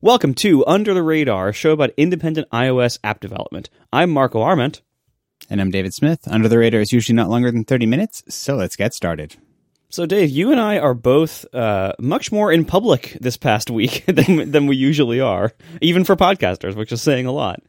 Welcome to Under the Radar, a show about independent iOS app development. I'm Marco Arment. And I'm David Smith. Under the Radar is usually not longer than 30 minutes, so let's get started. So, Dave, you and I are both uh, much more in public this past week than, than we usually are, even for podcasters, which is saying a lot.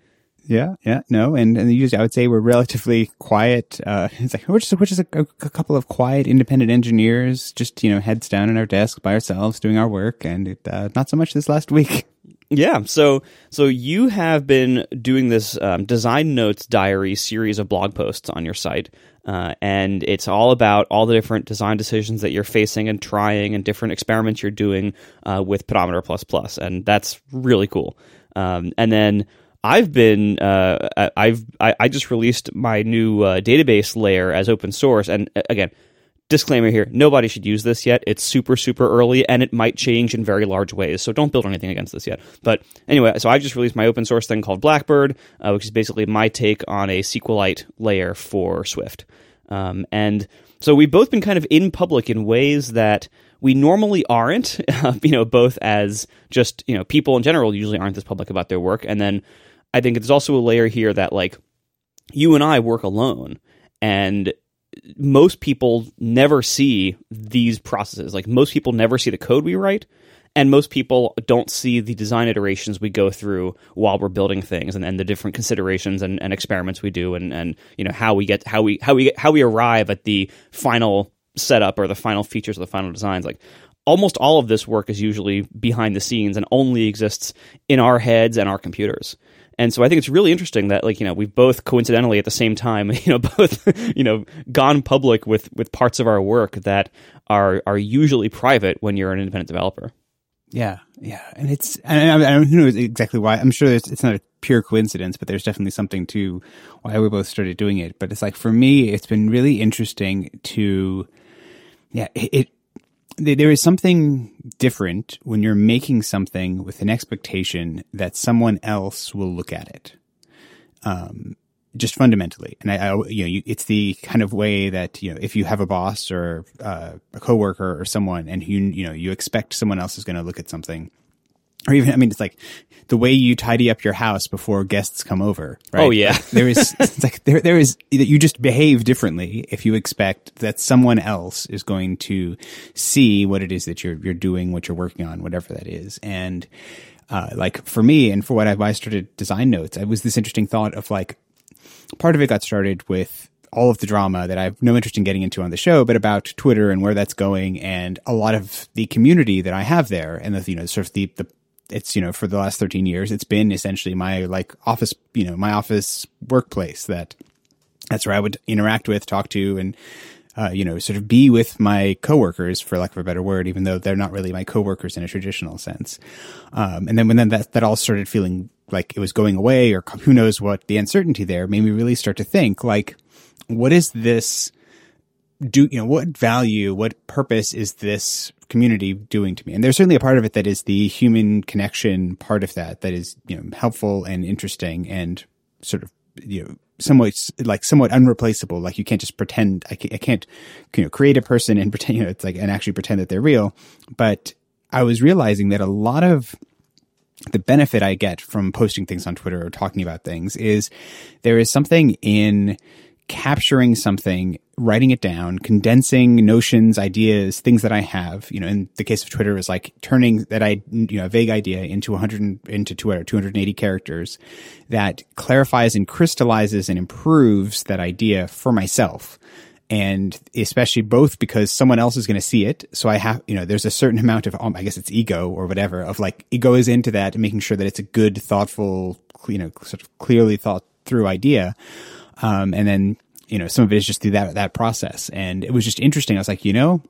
Yeah, yeah, no, and and usually I would say we're relatively quiet. Uh, it's like we're just we're just a, a, couple of quiet, independent engineers, just you know, heads down in our desk by ourselves doing our work, and it, uh, not so much this last week. Yeah, so so you have been doing this um, design notes diary series of blog posts on your site, uh, and it's all about all the different design decisions that you're facing and trying, and different experiments you're doing uh, with Pedometer Plus Plus, and that's really cool. Um, and then I've been uh, I've I, I, just released my new uh, database layer as open source, and uh, again, disclaimer here: nobody should use this yet. It's super super early, and it might change in very large ways. So don't build anything against this yet. But anyway, so I just released my open source thing called Blackbird, uh, which is basically my take on a SQLite layer for Swift, um, and so we've both been kind of in public in ways that we normally aren't, you know, both as just, you know, people in general usually aren't this public about their work. And then I think there's also a layer here that like you and I work alone and most people never see these processes. Like most people never see the code we write and most people don't see the design iterations we go through while we're building things and, and the different considerations and, and experiments we do and, and you know how we get how we how we get, how we arrive at the final setup or the final features or the final designs like almost all of this work is usually behind the scenes and only exists in our heads and our computers and so I think it's really interesting that like you know we've both coincidentally at the same time you know both you know gone public with with parts of our work that are are usually private when you're an independent developer. Yeah, yeah, and it's and I, I don't know exactly why. I'm sure it's not a pure coincidence, but there's definitely something to why we both started doing it. But it's like for me, it's been really interesting to, yeah, it there is something different when you're making something with an expectation that someone else will look at it. Um, just fundamentally. And I, I you know, you, it's the kind of way that, you know, if you have a boss or uh, a coworker or someone and you, you know, you expect someone else is going to look at something or even, I mean, it's like the way you tidy up your house before guests come over. Right? Oh yeah. there is, it's like there, there is that you just behave differently if you expect that someone else is going to see what it is that you're, you're doing, what you're working on, whatever that is. And, uh, like for me and for what I, I started design notes, it was this interesting thought of like, part of it got started with all of the drama that I have no interest in getting into on the show, but about Twitter and where that's going and a lot of the community that I have there and the, you know, sort of the, the it's you know for the last 13 years it's been essentially my like office you know my office workplace that that's where I would interact with talk to and uh, you know sort of be with my coworkers for lack of a better word even though they're not really my coworkers in a traditional sense. Um, and then when then that that all started feeling like it was going away or who knows what the uncertainty there made me really start to think like what is this do you know what value what purpose is this community doing to me. And there's certainly a part of it that is the human connection part of that that is you know helpful and interesting and sort of you know somewhat like somewhat unreplaceable. Like you can't just pretend I can't, I can't you know create a person and pretend you know it's like and actually pretend that they're real. But i was realizing that a lot of the benefit i get from posting things on twitter or talking about things is there is something in capturing something, writing it down, condensing notions, ideas, things that I have. You know, in the case of Twitter, is like turning that I, you know, a vague idea into 100 into 280 characters that clarifies and crystallizes and improves that idea for myself. And especially both because someone else is going to see it. So I have, you know, there's a certain amount of, um, I guess it's ego or whatever of like, it goes into that and making sure that it's a good, thoughtful, you know, sort of clearly thought through idea. Um, and then, you know, some of it is just through that, that process. And it was just interesting. I was like, you know,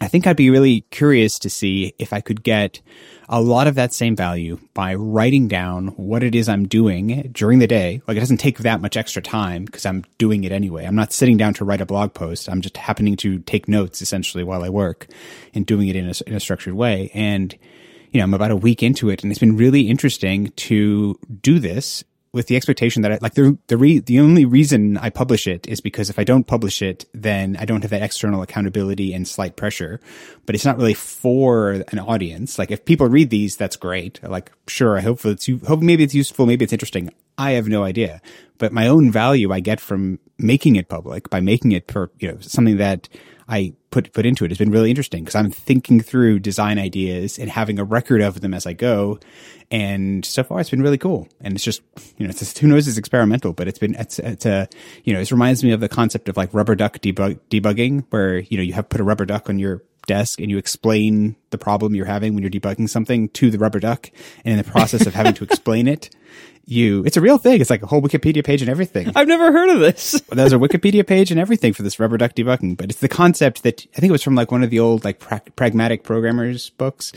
I think I'd be really curious to see if I could get a lot of that same value by writing down what it is I'm doing during the day. Like it doesn't take that much extra time because I'm doing it anyway. I'm not sitting down to write a blog post. I'm just happening to take notes essentially while I work and doing it in a, in a structured way. And, you know, I'm about a week into it and it's been really interesting to do this with the expectation that I, like the the re, the only reason I publish it is because if I don't publish it, then I don't have that external accountability and slight pressure. But it's not really for an audience. Like if people read these, that's great. Like sure, I hope it's you hope maybe it's useful, maybe it's interesting. I have no idea. But my own value I get from making it public by making it per you know something that I put put into it has been really interesting because I'm thinking through design ideas and having a record of them as I go. And so far, it's been really cool. And it's just you know, it's just, who knows? It's experimental, but it's been it's it's a you know, it reminds me of the concept of like rubber duck debug, debugging, where you know you have put a rubber duck on your desk and you explain the problem you're having when you're debugging something to the rubber duck. And in the process of having to explain it, you, it's a real thing. It's like a whole Wikipedia page and everything. I've never heard of this. There's a Wikipedia page and everything for this rubber duck debugging, but it's the concept that I think it was from like one of the old like pra- pragmatic programmers books.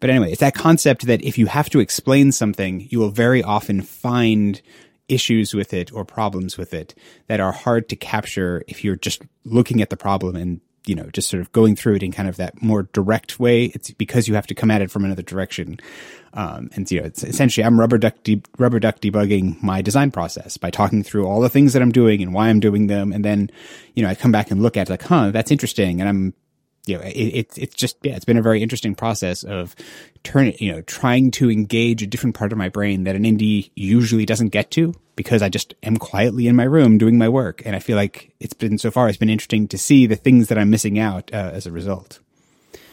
But anyway, it's that concept that if you have to explain something, you will very often find issues with it or problems with it that are hard to capture if you're just looking at the problem and you know, just sort of going through it in kind of that more direct way. It's because you have to come at it from another direction. Um, and you know, it's essentially I'm rubber duck de- rubber duck debugging my design process by talking through all the things that I'm doing and why I'm doing them, and then you know I come back and look at it like, huh, that's interesting, and I'm you know, it, it, it's just, yeah, it's been a very interesting process of turning, you know, trying to engage a different part of my brain that an indie usually doesn't get to because I just am quietly in my room doing my work. And I feel like it's been so far, it's been interesting to see the things that I'm missing out uh, as a result.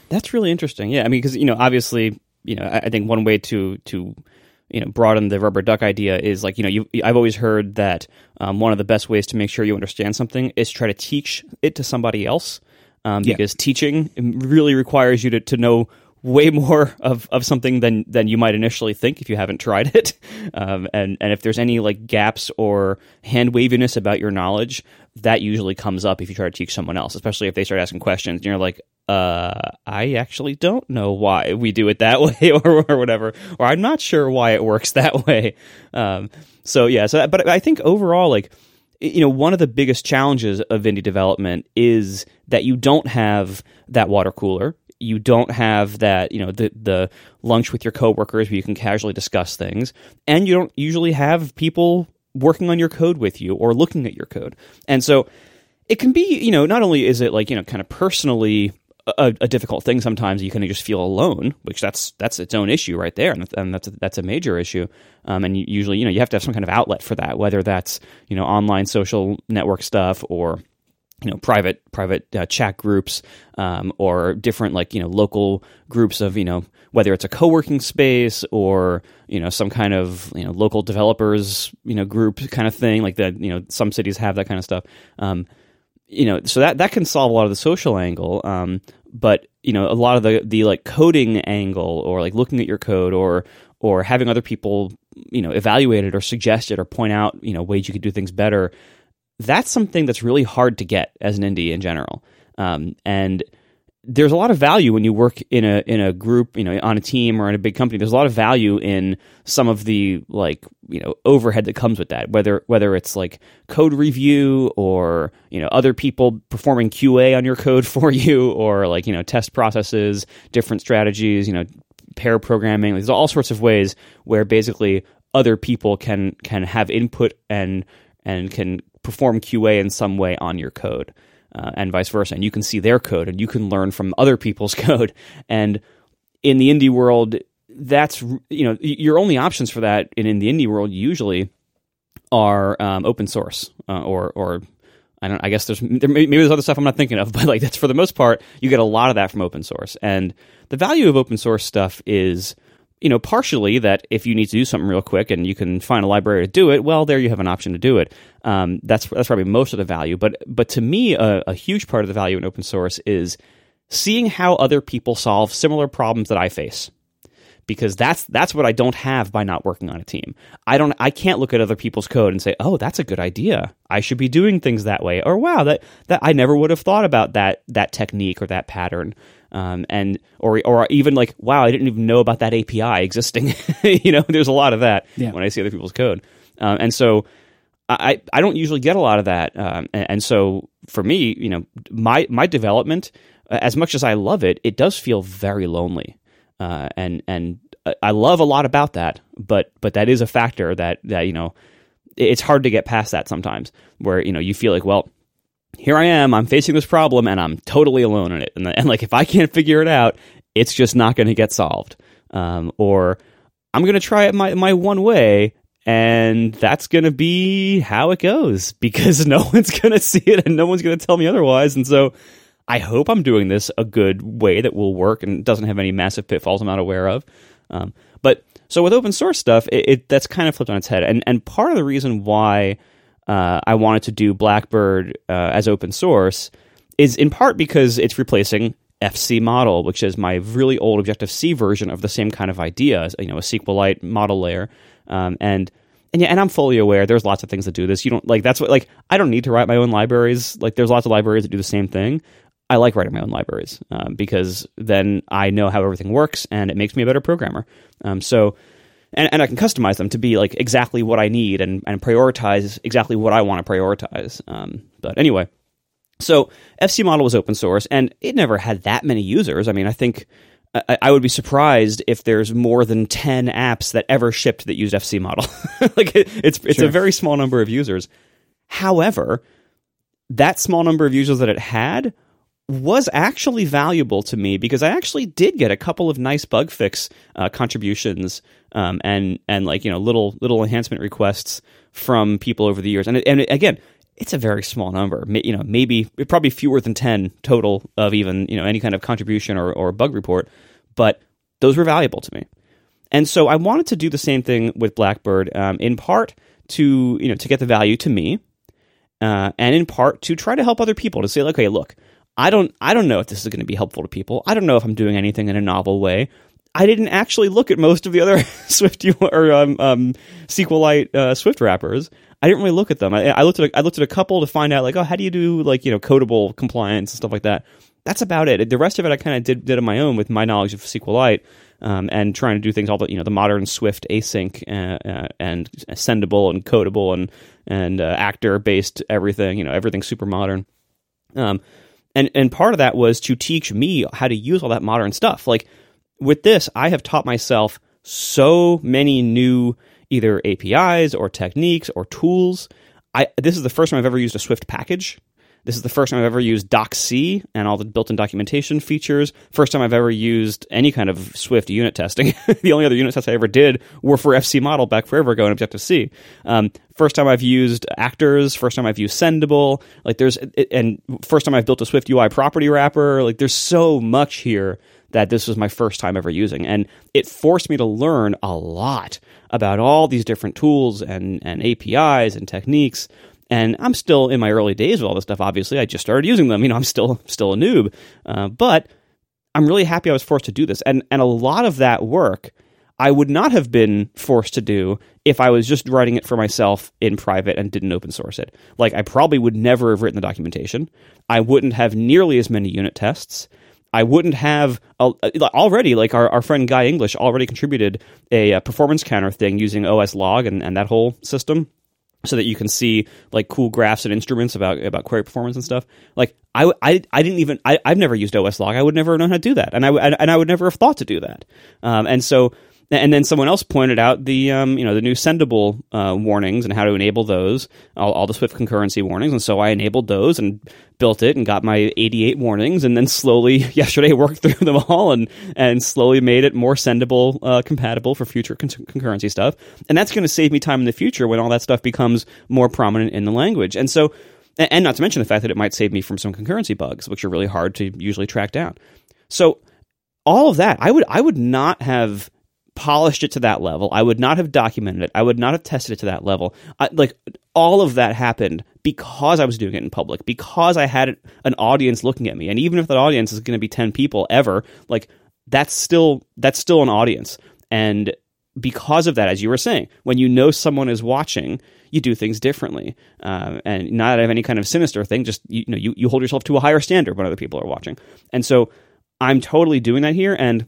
That's really interesting. Yeah. I mean, because, you know, obviously, you know, I, I think one way to, to, you know broaden the rubber duck idea is like you know you I've always heard that um, one of the best ways to make sure you understand something is try to teach it to somebody else um, because yeah. teaching really requires you to, to know way more of, of something than than you might initially think if you haven't tried it. Um, and and if there's any like gaps or hand waviness about your knowledge, that usually comes up if you try to teach someone else, especially if they start asking questions and you're like, uh, I actually don't know why we do it that way or, or whatever, or I'm not sure why it works that way. Um, so yeah, so that, but I think overall, like you know, one of the biggest challenges of indie development is that you don't have that water cooler. You don't have that, you know, the the lunch with your coworkers where you can casually discuss things, and you don't usually have people working on your code with you or looking at your code. And so it can be, you know, not only is it like, you know, kind of personally a, a, difficult thing sometimes. You of just feel alone, which that's that's its own issue right there, and that's a, that's a major issue. Um, and usually, you know, you have to have some kind of outlet for that, whether that's you know online social network stuff or you know private private uh, chat groups um, or different like you know local groups of you know whether it's a co-working space or you know some kind of you know local developers you know group kind of thing like that you know some cities have that kind of stuff um, you know, so that that can solve a lot of the social angle. Um, but you know, a lot of the the like coding angle or like looking at your code or or having other people you know evaluate it or suggest it or point out you know ways you could do things better. That's something that's really hard to get as an indie in general. Um, and there's a lot of value when you work in a in a group, you know, on a team or in a big company. There's a lot of value in some of the like you know overhead that comes with that. Whether whether it's like code review or you know other people performing QA on your code for you, or like you know test processes, different strategies, you know, pair programming. There's all sorts of ways where basically other people can can have input and and can perform QA in some way on your code uh, and vice versa. And you can see their code and you can learn from other people's code. And in the indie world, that's you know your only options for that in, in the indie world usually are um, open source uh, or or I don't I guess there's there may, maybe there's other stuff I'm not thinking of, but like that's for the most part you get a lot of that from open source. And the value of open source stuff is you know, partially that if you need to do something real quick and you can find a library to do it, well, there you have an option to do it. Um, that's that's probably most of the value. But but to me, a, a huge part of the value in open source is seeing how other people solve similar problems that I face because that's that's what I don't have by not working on a team. I don't I can't look at other people's code and say, "Oh, that's a good idea. I should be doing things that way." Or, "Wow, that that I never would have thought about that that technique or that pattern." Um, and or or even like, "Wow, I didn't even know about that API existing." you know, there's a lot of that yeah. when I see other people's code. Um, and so I I don't usually get a lot of that. Um, and, and so for me, you know, my my development as much as I love it, it does feel very lonely. Uh, and and I love a lot about that, but but that is a factor that that you know it's hard to get past that sometimes where you know you feel like well here I am I'm facing this problem and I'm totally alone in it and, and like if I can't figure it out it's just not going to get solved um, or I'm going to try it my my one way and that's going to be how it goes because no one's going to see it and no one's going to tell me otherwise and so I hope I'm doing this a good way that will work and doesn't have any massive pitfalls I'm not aware of. Um, but so with open source stuff, it, it, that's kind of flipped on its head. And and part of the reason why uh, I wanted to do Blackbird uh, as open source is in part because it's replacing FCModel, which is my really old Objective C version of the same kind of idea, you know, a SQLite model layer. Um, and and yeah, and I'm fully aware there's lots of things that do this. You don't like that's what like I don't need to write my own libraries. Like there's lots of libraries that do the same thing. I like writing my own libraries um, because then I know how everything works and it makes me a better programmer. Um, so, and, and I can customize them to be like exactly what I need and, and prioritize exactly what I want to prioritize. Um, but anyway, so FCModel was open source and it never had that many users. I mean, I think I, I would be surprised if there's more than 10 apps that ever shipped that used FCModel. like it, it's, it's sure. a very small number of users. However, that small number of users that it had was actually valuable to me because I actually did get a couple of nice bug fix uh, contributions um, and and like you know little little enhancement requests from people over the years. And and again, it's a very small number. You know, maybe probably fewer than ten total of even you know any kind of contribution or, or bug report, but those were valuable to me. And so I wanted to do the same thing with Blackbird, um, in part to you know to get the value to me, uh, and in part to try to help other people to say, okay, look I don't I don't know if this is going to be helpful to people. I don't know if I'm doing anything in a novel way. I didn't actually look at most of the other Swift or um, um, SQLite uh, Swift wrappers. I didn't really look at them. I, I looked at a, I looked at a couple to find out like oh how do you do like you know codable compliance and stuff like that. That's about it. The rest of it I kind of did did on my own with my knowledge of SQLite um, and trying to do things all the you know the modern Swift async uh, uh, and sendable and codable and and uh, actor based everything. You know everything super modern. Um, and and part of that was to teach me how to use all that modern stuff. Like with this, I have taught myself so many new either APIs or techniques or tools. I this is the first time I've ever used a Swift package. This is the first time I've ever used DocC and all the built-in documentation features. First time I've ever used any kind of Swift unit testing. the only other unit tests I ever did were for FCModel back forever ago in Objective C. Um, first time I've used actors. First time I've used Sendable. Like there's and first time I've built a SwiftUI property wrapper. Like there's so much here that this was my first time ever using, and it forced me to learn a lot about all these different tools and and APIs and techniques and I'm still in my early days with all this stuff. Obviously, I just started using them. You know, I'm still still a noob, uh, but I'm really happy I was forced to do this. And and a lot of that work I would not have been forced to do if I was just writing it for myself in private and didn't open source it. Like I probably would never have written the documentation. I wouldn't have nearly as many unit tests. I wouldn't have uh, already like our, our friend Guy English already contributed a, a performance counter thing using OSLog and, and that whole system so that you can see like cool graphs and instruments about about query performance and stuff. Like I, I, I didn't even I, I've never used OSLog. I would never have known how to do that, and I and I would never have thought to do that. Um, and so and then someone else pointed out the um, you know the new sendable uh, warnings and how to enable those all, all, the Swift concurrency warnings. And so I enabled those and built it and got my 88 warnings and then slowly yesterday worked through them all and and slowly made it more sendable uh, compatible for future con- concurrency stuff. And that's going to save me time in the future when all that stuff becomes more prominent in the language. And so and not to mention the fact that it might save me from some concurrency bugs which are really hard to usually track down. So all of that I would I would not have polished it to that level. I would not have documented it. I would not have tested it to that level. I, like all of that happened because I was doing it in public, because I had an audience looking at me. And even if that audience is going to be 10 people ever, like that's still that's still an audience. And because of that, as you were saying, when you know someone is watching, you do things differently, uh, and not out of any kind of sinister thing. Just you, you know, you, you hold yourself to a higher standard when other people are watching, and so I'm totally doing that here. And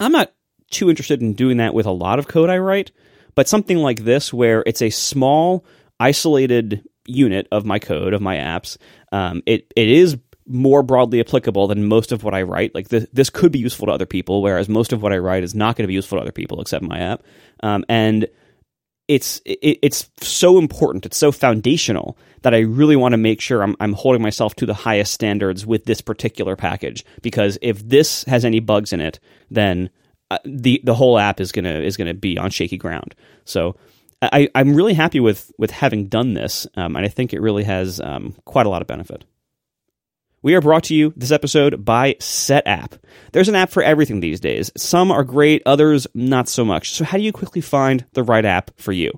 I'm not too interested in doing that with a lot of code I write, but something like this where it's a small, isolated unit of my code of my apps. Um, it it is more broadly applicable than most of what I write. Like this, this could be useful to other people, whereas most of what I write is not going to be useful to other people except my app. Um, and it's it, it's so important. It's so foundational that I really want to make sure I'm I'm holding myself to the highest standards with this particular package. Because if this has any bugs in it, then the the whole app is gonna is gonna be on shaky ground. So. I, I'm really happy with with having done this, um, and I think it really has um, quite a lot of benefit. We are brought to you this episode by Setapp. There's an app for everything these days. Some are great, others not so much. So, how do you quickly find the right app for you?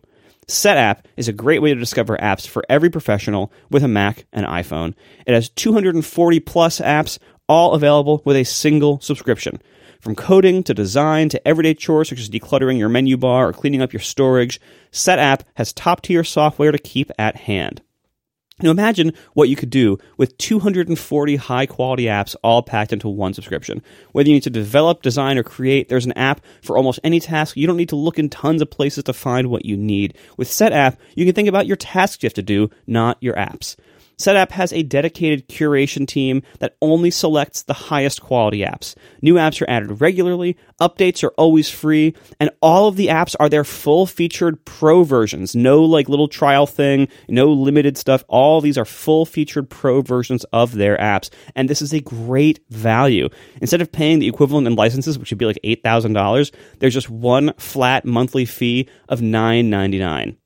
Setapp is a great way to discover apps for every professional with a Mac and iPhone. It has 240 plus apps, all available with a single subscription. From coding to design to everyday chores such as decluttering your menu bar or cleaning up your storage, SetApp has top tier software to keep at hand. Now imagine what you could do with 240 high quality apps all packed into one subscription. Whether you need to develop, design, or create, there's an app for almost any task. You don't need to look in tons of places to find what you need. With SetApp, you can think about your tasks you have to do, not your apps. SetApp has a dedicated curation team that only selects the highest quality apps. New apps are added regularly, updates are always free, and all of the apps are their full featured pro versions. No like little trial thing, no limited stuff. All these are full featured pro versions of their apps, and this is a great value. Instead of paying the equivalent in licenses, which would be like $8,000, there's just one flat monthly fee of $9.99.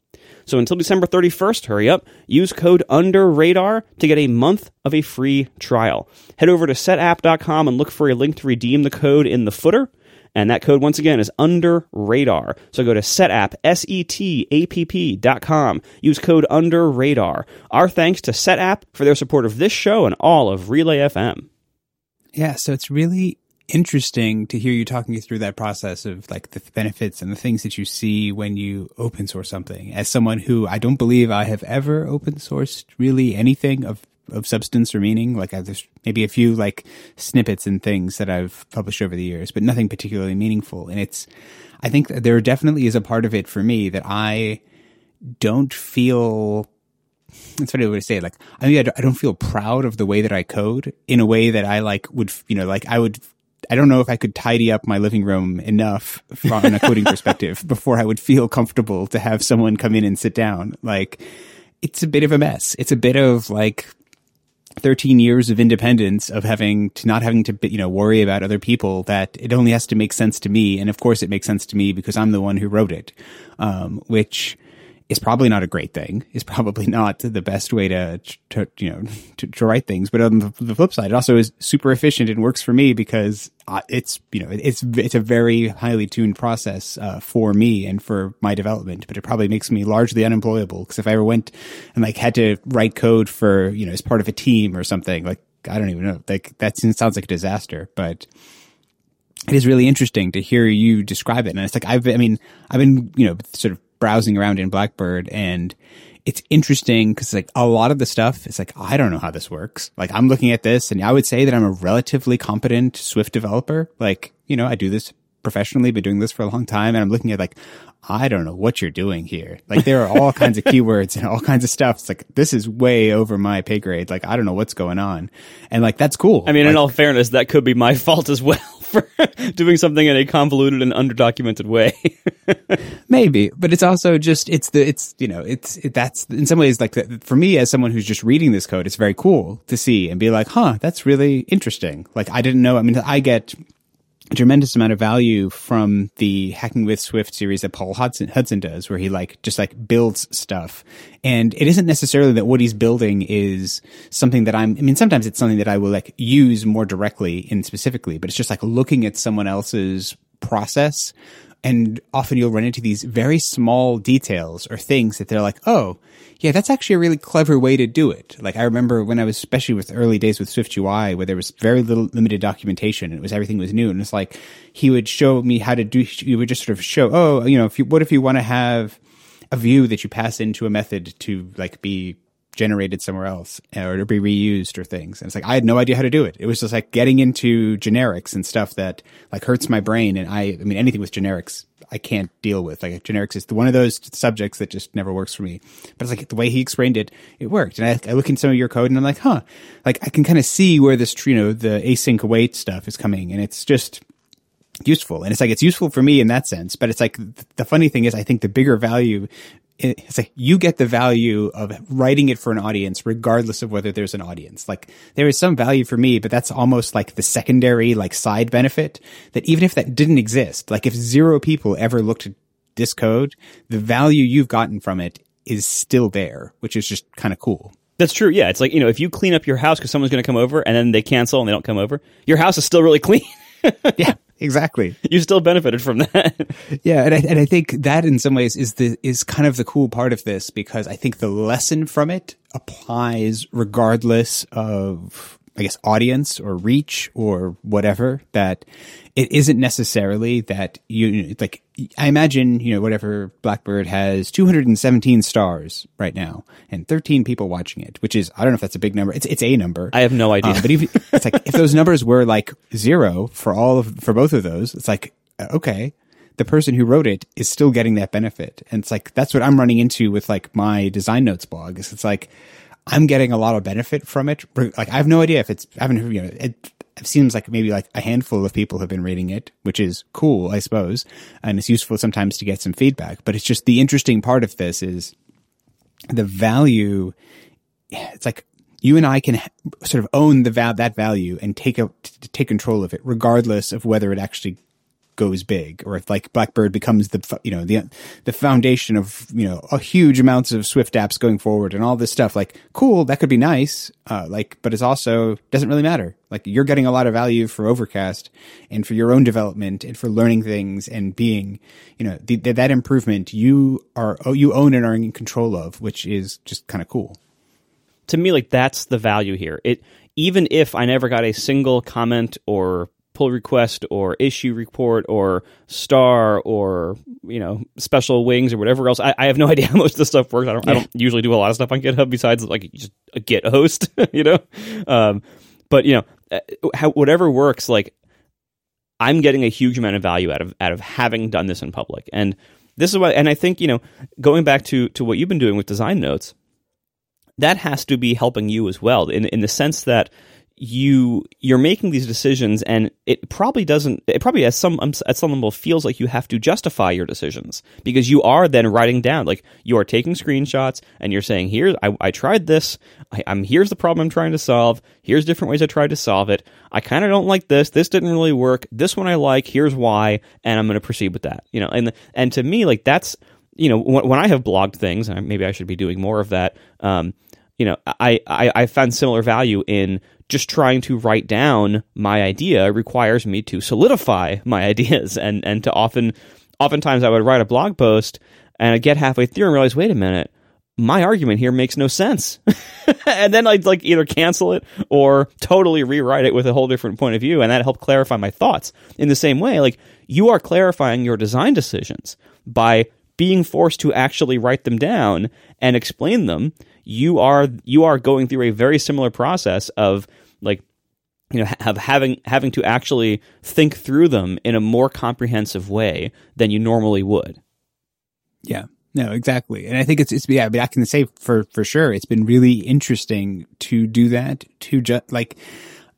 So until December 31st, hurry up. Use code UNDERRADAR to get a month of a free trial. Head over to setapp.com and look for a link to redeem the code in the footer. And that code, once again, is under radar. So go to setapp, S-E-T-A-P-P dot com. Use code under radar. Our thanks to Setapp for their support of this show and all of Relay FM. Yeah, so it's really interesting to hear you talking through that process of like the benefits and the things that you see when you open source something. As someone who I don't believe I have ever open sourced really anything of of substance or meaning. Like uh, there's maybe a few like snippets and things that I've published over the years, but nothing particularly meaningful. And it's, I think there definitely is a part of it for me that I don't feel it's funny way to say. Like, I mean, I don't feel proud of the way that I code in a way that I like would, you know, like I would I don't know if I could tidy up my living room enough from a coding perspective before I would feel comfortable to have someone come in and sit down. Like, it's a bit of a mess. It's a bit of like 13 years of independence of having to not having to, you know, worry about other people that it only has to make sense to me. And of course it makes sense to me because I'm the one who wrote it. Um, which, is probably not a great thing. Is probably not the best way to, to you know to, to, write things. But on the flip side, it also is super efficient and works for me because uh, it's you know it's it's a very highly tuned process uh, for me and for my development. But it probably makes me largely unemployable because if I ever went and like had to write code for you know as part of a team or something, like I don't even know, like that sounds like a disaster. But it is really interesting to hear you describe it. And it's like, I've, I mean, I've been, you know, sort of browsing around in Blackbird and it's interesting because like a lot of the stuff is like I don't know how this works. Like I'm looking at this and I would say that I'm a relatively competent Swift developer. Like, you know, I do this professionally, been doing this for a long time and I'm looking at like I don't know what you're doing here. Like there are all kinds of keywords and all kinds of stuff. It's like this is way over my pay grade. Like I don't know what's going on. And like that's cool. I mean, like, in all fairness, that could be my fault as well for doing something in a convoluted and underdocumented way. Maybe, but it's also just it's the it's you know it's it, that's in some ways like for me as someone who's just reading this code, it's very cool to see and be like, huh, that's really interesting. Like I didn't know. I mean, I get a tremendous amount of value from the Hacking with Swift series that Paul Hudson, Hudson does, where he like just like builds stuff. And it isn't necessarily that what he's building is something that I'm, I mean, sometimes it's something that I will like use more directly and specifically, but it's just like looking at someone else's process. And often you'll run into these very small details or things that they're like, oh, yeah, that's actually a really clever way to do it. Like I remember when I was, especially with early days with SwiftUI, where there was very little limited documentation and it was everything was new. And it's like he would show me how to do. He would just sort of show, oh, you know, if you, what if you want to have a view that you pass into a method to like be generated somewhere else eh, or to be reused or things. And it's like, I had no idea how to do it. It was just like getting into generics and stuff that like hurts my brain. And I, I mean, anything with generics I can't deal with. Like generics is one of those subjects that just never works for me. But it's like the way he explained it, it worked. And I, I look in some of your code and I'm like, huh, like I can kind of see where this, you know, the async await stuff is coming. And it's just, useful. And it's like, it's useful for me in that sense. But it's like, the funny thing is, I think the bigger value it's like you get the value of writing it for an audience regardless of whether there's an audience. Like there is some value for me, but that's almost like the secondary like side benefit that even if that didn't exist, like if zero people ever looked at this code, the value you've gotten from it is still there, which is just kind of cool. That's true. Yeah. It's like, you know, if you clean up your house because someone's going to come over and then they cancel and they don't come over, your house is still really clean. yeah exactly. You still benefited from that. yeah, and I, and I think that in some ways is the is kind of the cool part of this because I think the lesson from it applies regardless of I guess audience or reach or whatever that it isn't necessarily that you like I imagine, you know, whatever Blackbird has 217 stars right now and 13 people watching it, which is I don't know if that's a big number. It's it's a number. I have no idea. Um, but if, it's like if those numbers were like zero for all of for both of those, it's like uh, okay, the person who wrote it is still getting that benefit. And it's like that's what I'm running into with like my design notes blog. Is it's like I'm getting a lot of benefit from it. Like I have no idea if it's I haven't you know it seems like maybe like a handful of people have been reading it, which is cool, I suppose. And it's useful sometimes to get some feedback. But it's just the interesting part of this is the value. It's like you and I can sort of own the va- that value and take a, take control of it, regardless of whether it actually goes big or if like Blackbird becomes the, you know, the, the foundation of, you know, a huge amounts of Swift apps going forward and all this stuff. Like, cool. That could be nice. Uh, like, but it's also doesn't really matter. Like you're getting a lot of value for Overcast and for your own development and for learning things and being, you know, the, the, that improvement you are, you own and are in control of, which is just kind of cool. To me, like that's the value here. It, even if I never got a single comment or pull request or issue report or star or you know special wings or whatever else. I, I have no idea how most of this stuff works. I don't. Yeah. I don't usually do a lot of stuff on GitHub besides like just a Git host. you know, um, but you know, uh, how, whatever works. Like I'm getting a huge amount of value out of out of having done this in public, and this is why. And I think you know, going back to to what you've been doing with design notes, that has to be helping you as well in in the sense that you you're making these decisions and it probably doesn't it probably at some um, at some level feels like you have to justify your decisions because you are then writing down like you are taking screenshots and you're saying here I, I tried this. I, am here's the problem I'm trying to solve. Here's different ways I tried to solve it. I kind of don't like this. This didn't really work. This one I like. Here's why. And I'm going to proceed with that. You know and and to me like that's you know when, when I have blogged things and maybe I should be doing more of that um you know I, I I found similar value in just trying to write down my idea requires me to solidify my ideas and and to often oftentimes I would write a blog post and I'd get halfway through and realize, wait a minute, my argument here makes no sense. and then I'd like either cancel it or totally rewrite it with a whole different point of view. And that helped clarify my thoughts. In the same way, like you are clarifying your design decisions by being forced to actually write them down and explain them. You are, you are going through a very similar process of like you know have having having to actually think through them in a more comprehensive way than you normally would. Yeah. No exactly. And i think it's it's yeah but i can say for for sure it's been really interesting to do that to just like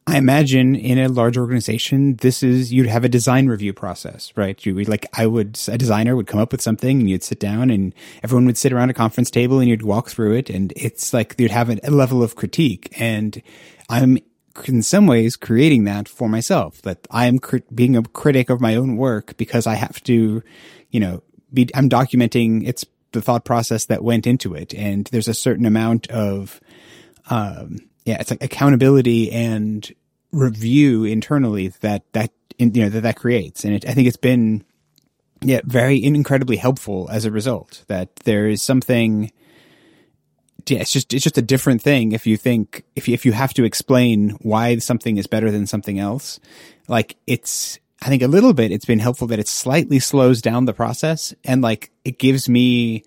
I imagine in a large organization, this is, you'd have a design review process, right? You would like, I would, a designer would come up with something and you'd sit down and everyone would sit around a conference table and you'd walk through it. And it's like, you'd have a, level of critique. And I'm in some ways creating that for myself that I am cr- being a critic of my own work because I have to, you know, be, I'm documenting it's the thought process that went into it. And there's a certain amount of, um, yeah, it's like accountability and review internally that, that, you know, that that creates. And it, I think it's been, yeah, very incredibly helpful as a result that there is something, yeah, it's just it's just a different thing if you think if you, if you have to explain why something is better than something else. Like it's I think a little bit it's been helpful that it slightly slows down the process and like it gives me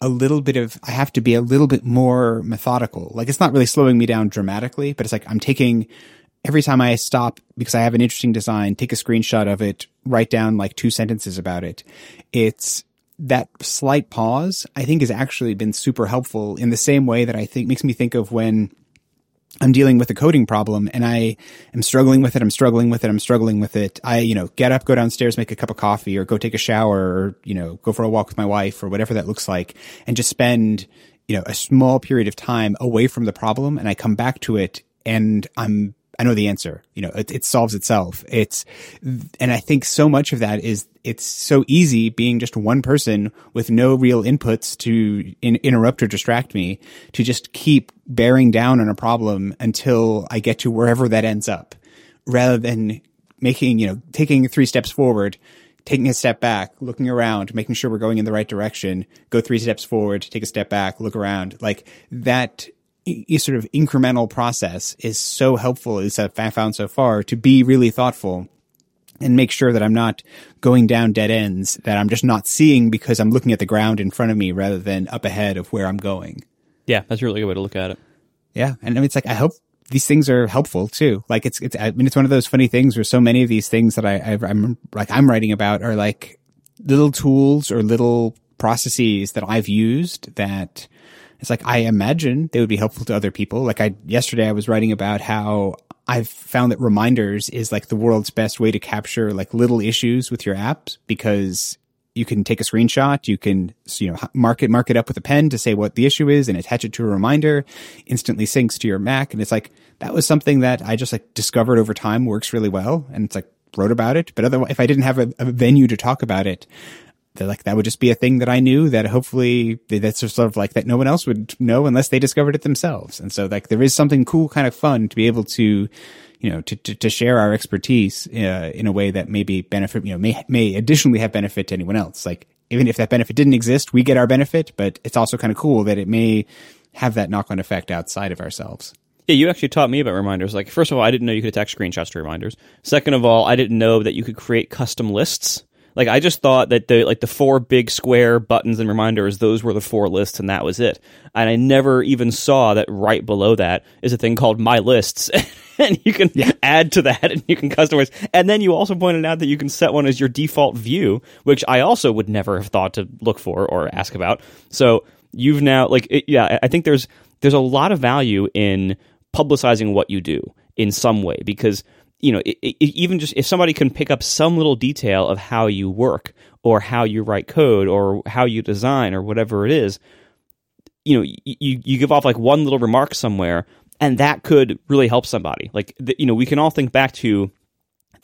a little bit of I have to be a little bit more methodical. Like it's not really slowing me down dramatically, but it's like I'm taking every time I stop because I have an interesting design, take a screenshot of it, write down like two sentences about it. It's that slight pause, I think has actually been super helpful in the same way that I think makes me think of when I'm dealing with a coding problem and I am struggling with it. I'm struggling with it. I'm struggling with it. I, you know, get up, go downstairs, make a cup of coffee or go take a shower or, you know, go for a walk with my wife or whatever that looks like and just spend, you know, a small period of time away from the problem and I come back to it and I'm I know the answer. You know, it, it, solves itself. It's, and I think so much of that is it's so easy being just one person with no real inputs to in, interrupt or distract me to just keep bearing down on a problem until I get to wherever that ends up rather than making, you know, taking three steps forward, taking a step back, looking around, making sure we're going in the right direction, go three steps forward, take a step back, look around. Like that sort of incremental process is so helpful, as I've found so far, to be really thoughtful and make sure that I'm not going down dead ends that I'm just not seeing because I'm looking at the ground in front of me rather than up ahead of where I'm going. Yeah, that's a really good way to look at it. Yeah, and I mean, it's like I hope these things are helpful too. Like it's it's I mean it's one of those funny things where so many of these things that I, I I'm like I'm writing about are like little tools or little processes that I've used that it's like I imagine they would be helpful to other people. Like I yesterday I was writing about how I've found that reminders is like the world's best way to capture like little issues with your apps because you can take a screenshot, you can you know mark it mark it up with a pen to say what the issue is and attach it to a reminder, instantly syncs to your Mac. And it's like that was something that I just like discovered over time works really well. And it's like wrote about it, but otherwise if I didn't have a, a venue to talk about it, like that would just be a thing that I knew that hopefully that's sort of like that no one else would know unless they discovered it themselves. And so like there is something cool, kind of fun to be able to, you know, to, to, to share our expertise uh, in a way that maybe benefit, you know, may, may additionally have benefit to anyone else. Like even if that benefit didn't exist, we get our benefit, but it's also kind of cool that it may have that knock on effect outside of ourselves. Yeah, you actually taught me about reminders. Like, first of all, I didn't know you could attach screenshots to reminders. Second of all, I didn't know that you could create custom lists like I just thought that the like the four big square buttons and reminders, those were the four lists and that was it. And I never even saw that right below that is a thing called my lists. and you can yeah. add to that and you can customize. And then you also pointed out that you can set one as your default view, which I also would never have thought to look for or ask about. So you've now like it, yeah, I think there's there's a lot of value in publicizing what you do in some way because you know, it, it, even just if somebody can pick up some little detail of how you work or how you write code or how you design or whatever it is, you know, you, you give off like one little remark somewhere and that could really help somebody. Like, you know, we can all think back to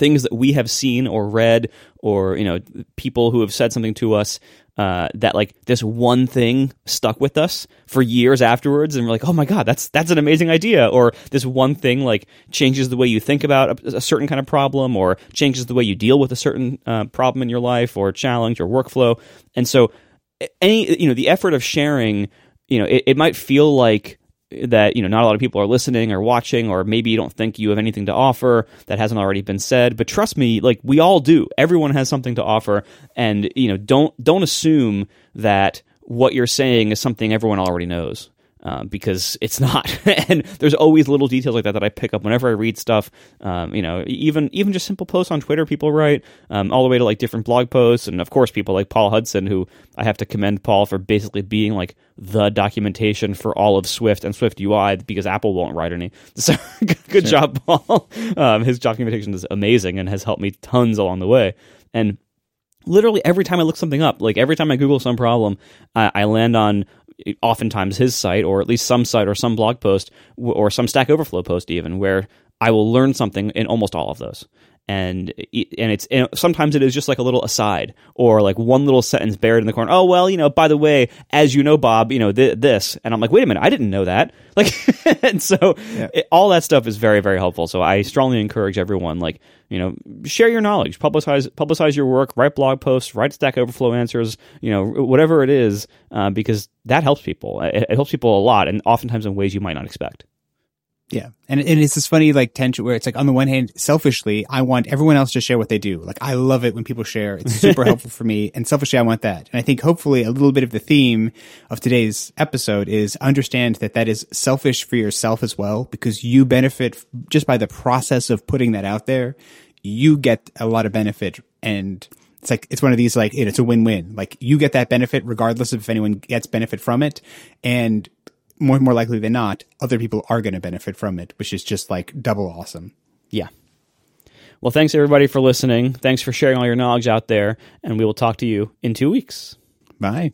things that we have seen or read or, you know, people who have said something to us uh, that like this one thing stuck with us for years afterwards, and we're like, oh my god, that's that's an amazing idea. Or this one thing like changes the way you think about a, a certain kind of problem, or changes the way you deal with a certain uh, problem in your life, or challenge, or workflow. And so, any you know, the effort of sharing, you know, it, it might feel like that you know not a lot of people are listening or watching or maybe you don't think you have anything to offer that hasn't already been said. But trust me like we all do. Everyone has something to offer. And you know don't don't assume that what you're saying is something everyone already knows um, because it's not. and there's always little details like that that I pick up whenever I read stuff. Um, you know, even even just simple posts on Twitter people write, um, all the way to like different blog posts, and of course people like Paul Hudson, who I have to commend Paul for basically being like the documentation for all of Swift and SwiftUI because Apple won't write any. So good sure. job, Paul. Um, his documentation is amazing and has helped me tons along the way. And literally every time I look something up, like every time I Google some problem, I, I land on oftentimes his site or at least some site or some blog post or some Stack Overflow post even where I will learn something in almost all of those and and it's and sometimes it is just like a little aside or like one little sentence buried in the corner. Oh well, you know, by the way, as you know, Bob, you know th- this, and I'm like, wait a minute, I didn't know that. Like, and so yeah. it, all that stuff is very very helpful. So I strongly encourage everyone, like, you know, share your knowledge, publicize publicize your work, write blog posts, write Stack Overflow answers, you know, whatever it is, uh, because that helps people. It, it helps people a lot, and oftentimes in ways you might not expect. Yeah. And, and it's this funny like tension where it's like on the one hand, selfishly, I want everyone else to share what they do. Like I love it when people share. It's super helpful for me. And selfishly, I want that. And I think hopefully a little bit of the theme of today's episode is understand that that is selfish for yourself as well, because you benefit just by the process of putting that out there. You get a lot of benefit and it's like it's one of these like it's a win-win. Like you get that benefit regardless of if anyone gets benefit from it, and more more likely than not, other people are going to benefit from it, which is just like double awesome. Yeah. Well, thanks everybody for listening. Thanks for sharing all your knowledge out there, and we will talk to you in two weeks. Bye.